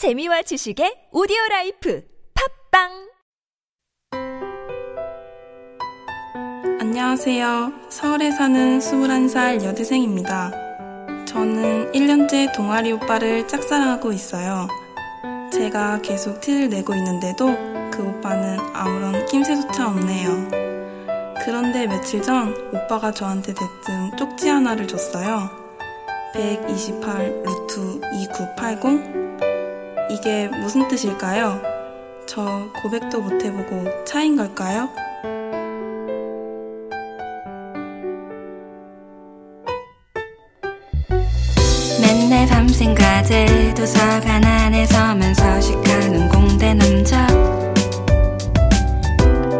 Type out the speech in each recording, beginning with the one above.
재미와 지식의 오디오 라이프 팟빵 안녕하세요. 서울에 사는 21살 여대생입니다. 저는 1년째 동아리 오빠를 짝사랑하고 있어요. 제가 계속 티를 내고 있는데도 그 오빠는 아무런 낌새조차 없네요. 그런데 며칠 전 오빠가 저한테 대뜸 쪽지 하나를 줬어요. 128 루트 2980 이게 무슨 뜻일까요? 저 고백도 못 해보고 차인 걸까요? 맨날 밤샘 과제 도서관 안에 서면 서식하는 공대 남자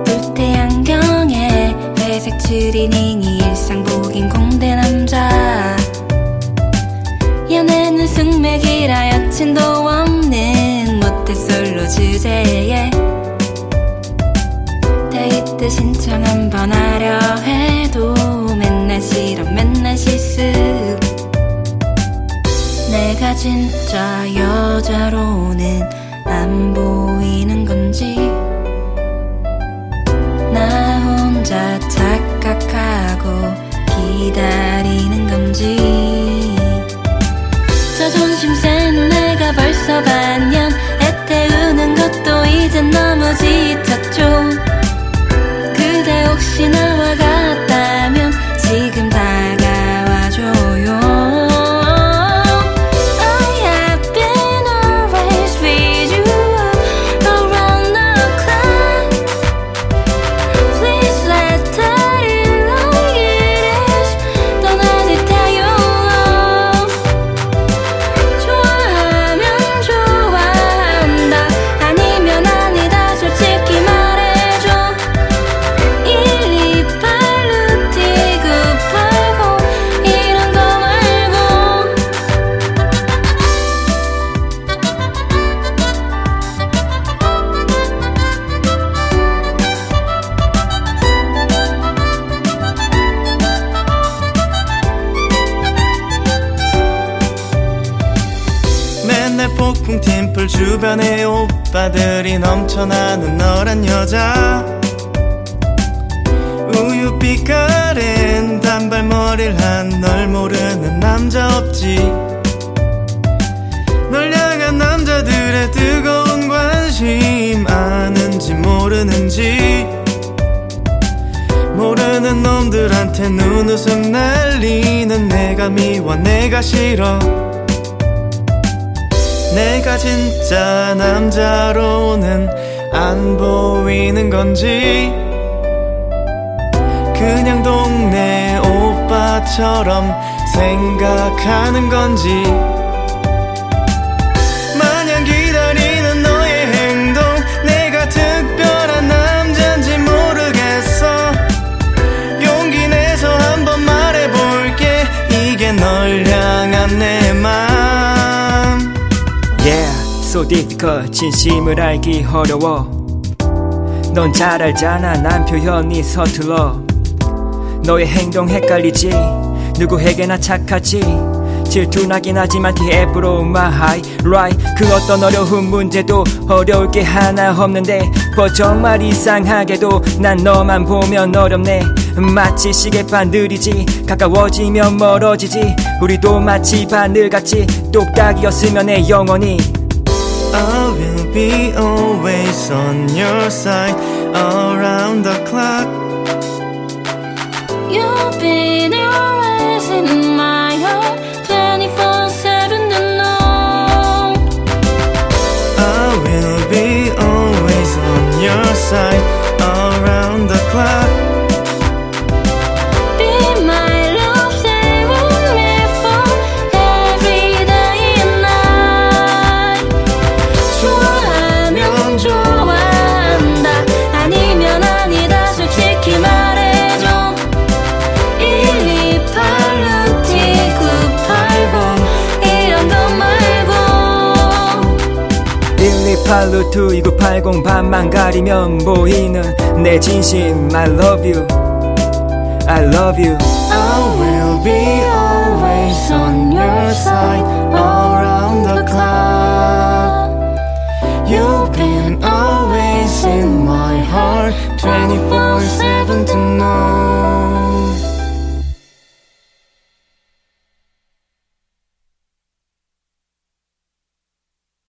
뿔테 안경에 회색 추리닝이 센 내가 벌써 반년. 애태우는 것도 이젠 너무 지쳤죠. 그대 혹시 나 맨날 폭풍 팀플 주변에 오빠들이 넘쳐나는 너란 여자. 우유빛 가랜 단발머리를 한 널 모르는 남자 없지. 널 향한 남자들의 뜨거운 관심 아는지 모르는지. 모르는 놈들한테 눈웃음 날리는 내가 미워 내가 싫어 내가 진짜 남자로는 안 보이는 건지? 그냥 동네 오빠처럼 생각하는 건지 So difficult 진심을 알기 어려워. 넌 잘 알잖아 난 표현이 서툴러. 너의 행동 헷갈리지 누구에게나 착하지. 질투나긴 하지만 TF로 my high right. 그 어떤 어려운 문제도 어려울 게 하나 없는데 뭐 정말 이상하게도 난 너만 보면 어렵네. 마치 시계 바늘이지 가까워지면 멀어지지. 우리도 마치 바늘같이 똑딱이었으면 해 영원히 I will be always on your side around the clock. You've been always in my heart 24-7 to know I will be always on your side 1282-2980 반만 가리면 보이는 내 진심 I love you I love you I will be always on your side around the clock You've been always in my heart 24-7 tonight